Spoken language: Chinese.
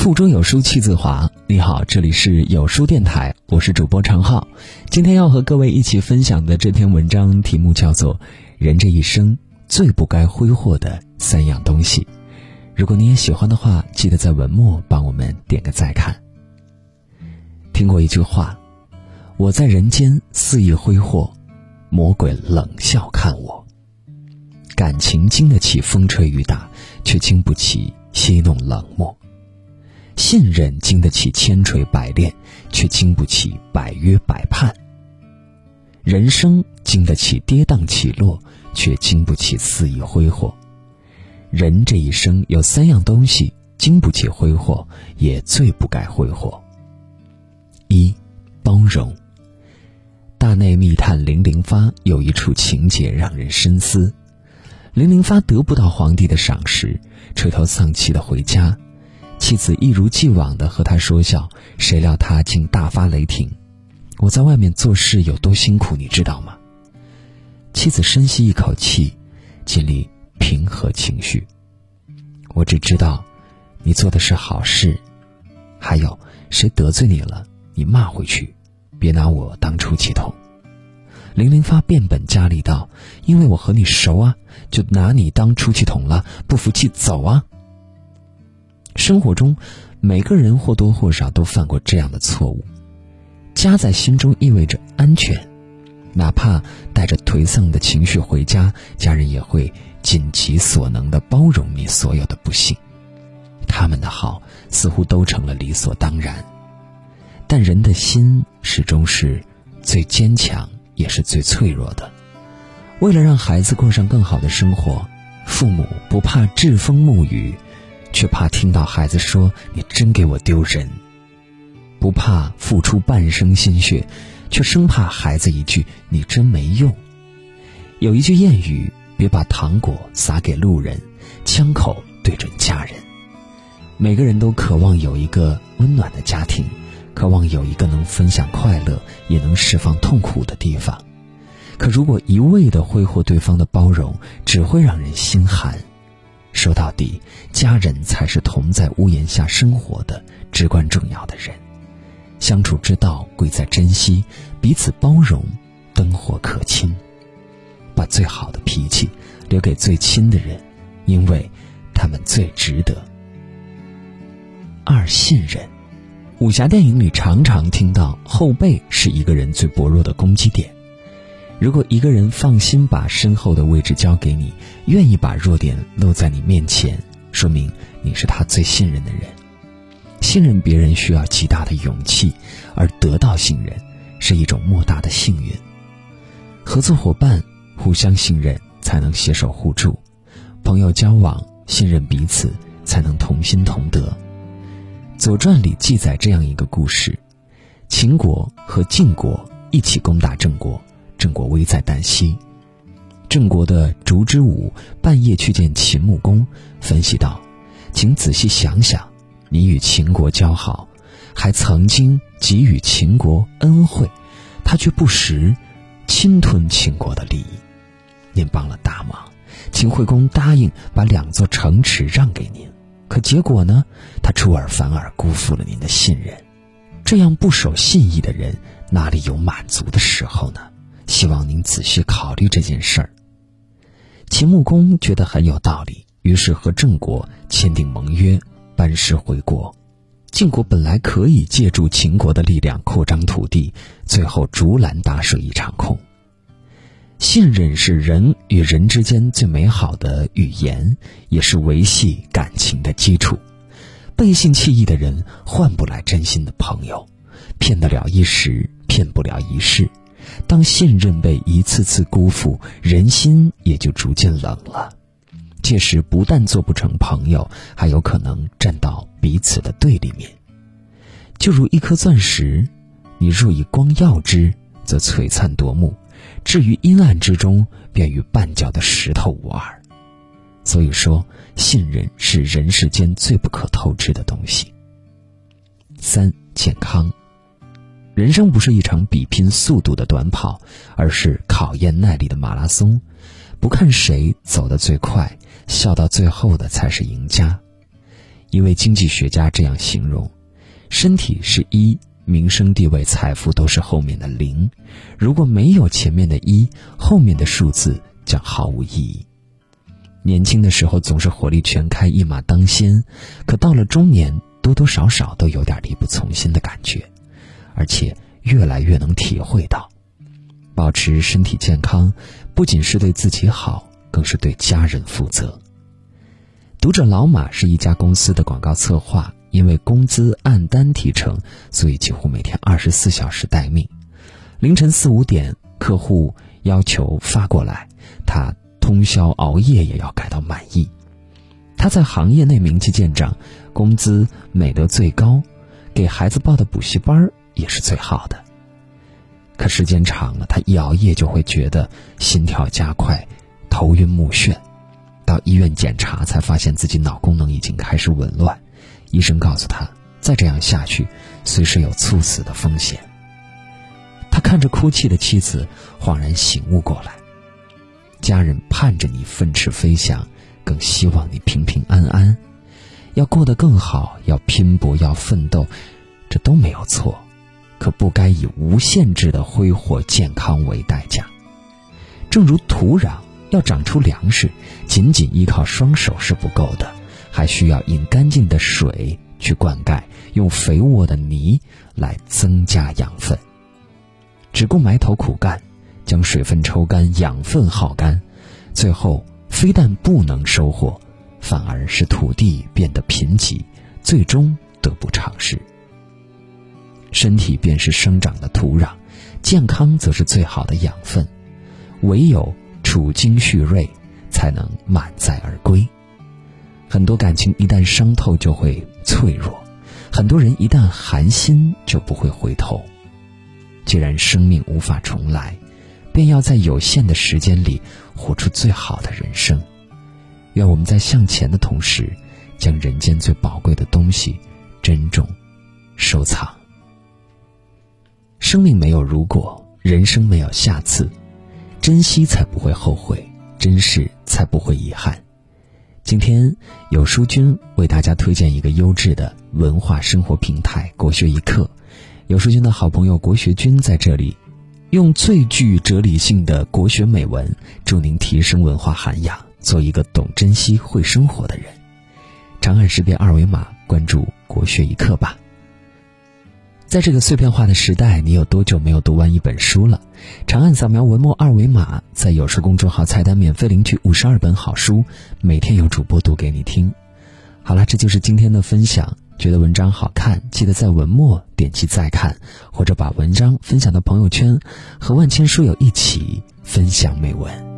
腹中有书气自华。你好，这里是有书电台，我是主播常浩。今天要和各位一起分享的这篇文章题目叫做《人这一生最不该挥霍的三样东西》。如果你也喜欢的话，记得在文末帮我们点个再看。听过一句话：“我在人间肆意挥霍，魔鬼冷笑看我。”感情经得起风吹雨打，却经不起戏弄冷漠。信任经得起千锤百炼，却经不起百约百盼；人生经得起跌宕起落，却经不起肆意挥霍。人这一生有三样东西经不起挥霍，也最不该挥霍。一，包容。大内密探零零发有一处情节让人深思：零零发得不到皇帝的赏识，垂头丧气的回家。妻子一如既往的和他说笑，谁料他竟大发雷霆：“我在外面做事有多辛苦，你知道吗？”妻子深吸一口气，尽力平和情绪：“我只知道，你做的是好事。还有，谁得罪你了，你骂回去，别拿我当出气筒。”零零发变本加厉道：“因为我和你熟啊，就拿你当出气筒了。不服气走啊！”生活中，每个人或多或少都犯过这样的错误。家在心中意味着安全，哪怕带着颓丧的情绪回家，家人也会尽其所能的包容你所有的不幸。他们的好似乎都成了理所当然。但人的心始终是最坚强，也是最脆弱的。为了让孩子过上更好的生活，父母不怕栉风沐雨。却怕听到孩子说：“你真给我丢人。”不怕付出半生心血，却生怕孩子一句“你真没用”。有一句谚语：“别把糖果撒给路人，枪口对准家人。”每个人都渴望有一个温暖的家庭，渴望有一个能分享快乐也能释放痛苦的地方。可如果一味的挥霍对方的包容，只会让人心寒。说到底，家人才是同在屋檐下生活的至关重要的人。相处之道贵在珍惜，彼此包容，灯火可亲。把最好的脾气留给最亲的人，因为他们最值得。二信任，武侠电影里常常听到后背是一个人最薄弱的攻击点。如果一个人放心把身后的位置交给你，愿意把弱点露在你面前，说明你是他最信任的人。信任别人需要极大的勇气，而得到信任是一种莫大的幸运。合作伙伴互相信任，才能携手互助；朋友交往信任彼此，才能同心同德。《左传》里记载这样一个故事：秦国和晋国一起攻打郑国。郑国危在旦夕，郑国的烛之武半夜去见秦穆公，分析道：“请仔细想想，你与秦国交好，还曾经给予秦国恩惠，他却不时侵吞秦国的利益。您帮了大忙，秦惠公答应把两座城池让给您，可结果呢？他出尔反尔，辜负了您的信任。这样不守信义的人，哪里有满足的时候呢？”希望您仔细考虑这件事儿。秦穆公觉得很有道理，于是和郑国签订盟约，班师回国。晋国本来可以借助秦国的力量扩张土地，最后竹篮打水一场空。信任是人与人之间最美好的语言，也是维系感情的基础。背信弃义的人换不来真心的朋友，骗得了一时，骗不了一世。当信任被一次次辜负，人心也就逐渐冷了。届时不但做不成朋友，还有可能站到彼此的对立面。就如一颗钻石，你若以光耀之，则璀璨夺目；至于阴暗之中，便与绊脚的石头无二。所以说，信任是人世间最不可透支的东西。三、健康。人生不是一场比拼速度的短跑，而是考验耐力的马拉松。不看谁走得最快，笑到最后的才是赢家。一位经济学家这样形容：身体是一，名声、地位、财富都是后面的零。如果没有前面的一，后面的数字将毫无意义。年轻的时候总是火力全开、一马当先，可到了中年，多多少少都有点力不从心的感觉，而且越来越能体会到，保持身体健康，不仅是对自己好，更是对家人负责。读者老马是一家公司的广告策划，因为工资按单提成，所以几乎每天二十四小时待命，凌晨四五点客户要求发过来，他。通宵熬夜也要改到满意。他在行业内名气见长，工资美得最高，给孩子报的补习班也是最好的。可时间长了，他一熬夜就会觉得心跳加快、头晕目眩。到医院检查才发现自己脑功能已经开始紊乱，医生告诉他，再这样下去，随时有猝死的风险。他看着哭泣的妻子，恍然醒悟过来。家人盼着你奋翅飞翔，更希望你平平安安，要过得更好，要拼搏，要奋斗，这都没有错，可不该以无限制的挥霍健康为代价。正如土壤要长出粮食，仅仅依靠双手是不够的，还需要引干净的水去灌溉，用肥沃的泥来增加养分。只顾埋头苦干。将水分抽干，养分耗干，最后非但不能收获，反而是土地变得贫瘠，最终得不偿失。身体便是生长的土壤，健康则是最好的养分。唯有储精蓄锐，才能满载而归。很多感情一旦伤透就会脆弱，很多人一旦寒心就不会回头。既然生命无法重来。便要在有限的时间里活出最好的人生。愿我们在向前的同时，将人间最宝贵的东西珍重、收藏。生命没有如果，人生没有下次，珍惜才不会后悔，珍视才不会遗憾。今天有书君为大家推荐一个优质的文化生活平台——国学一课。有书君的好朋友国学君在这里。用最具哲理性的国学美文，助您提升文化涵养，做一个懂珍惜、会生活的人。长按识别二维码关注“国学一课”吧。在这个碎片化的时代，你有多久没有读完一本书了？长按扫描文末二维码，在有书公众号菜单免费领取五十二本好书，每天有主播读给你听。好了，这就是今天的分享。觉得文章好看，记得在文末点击再看，或者把文章分享到朋友圈，和万千书友一起分享美文。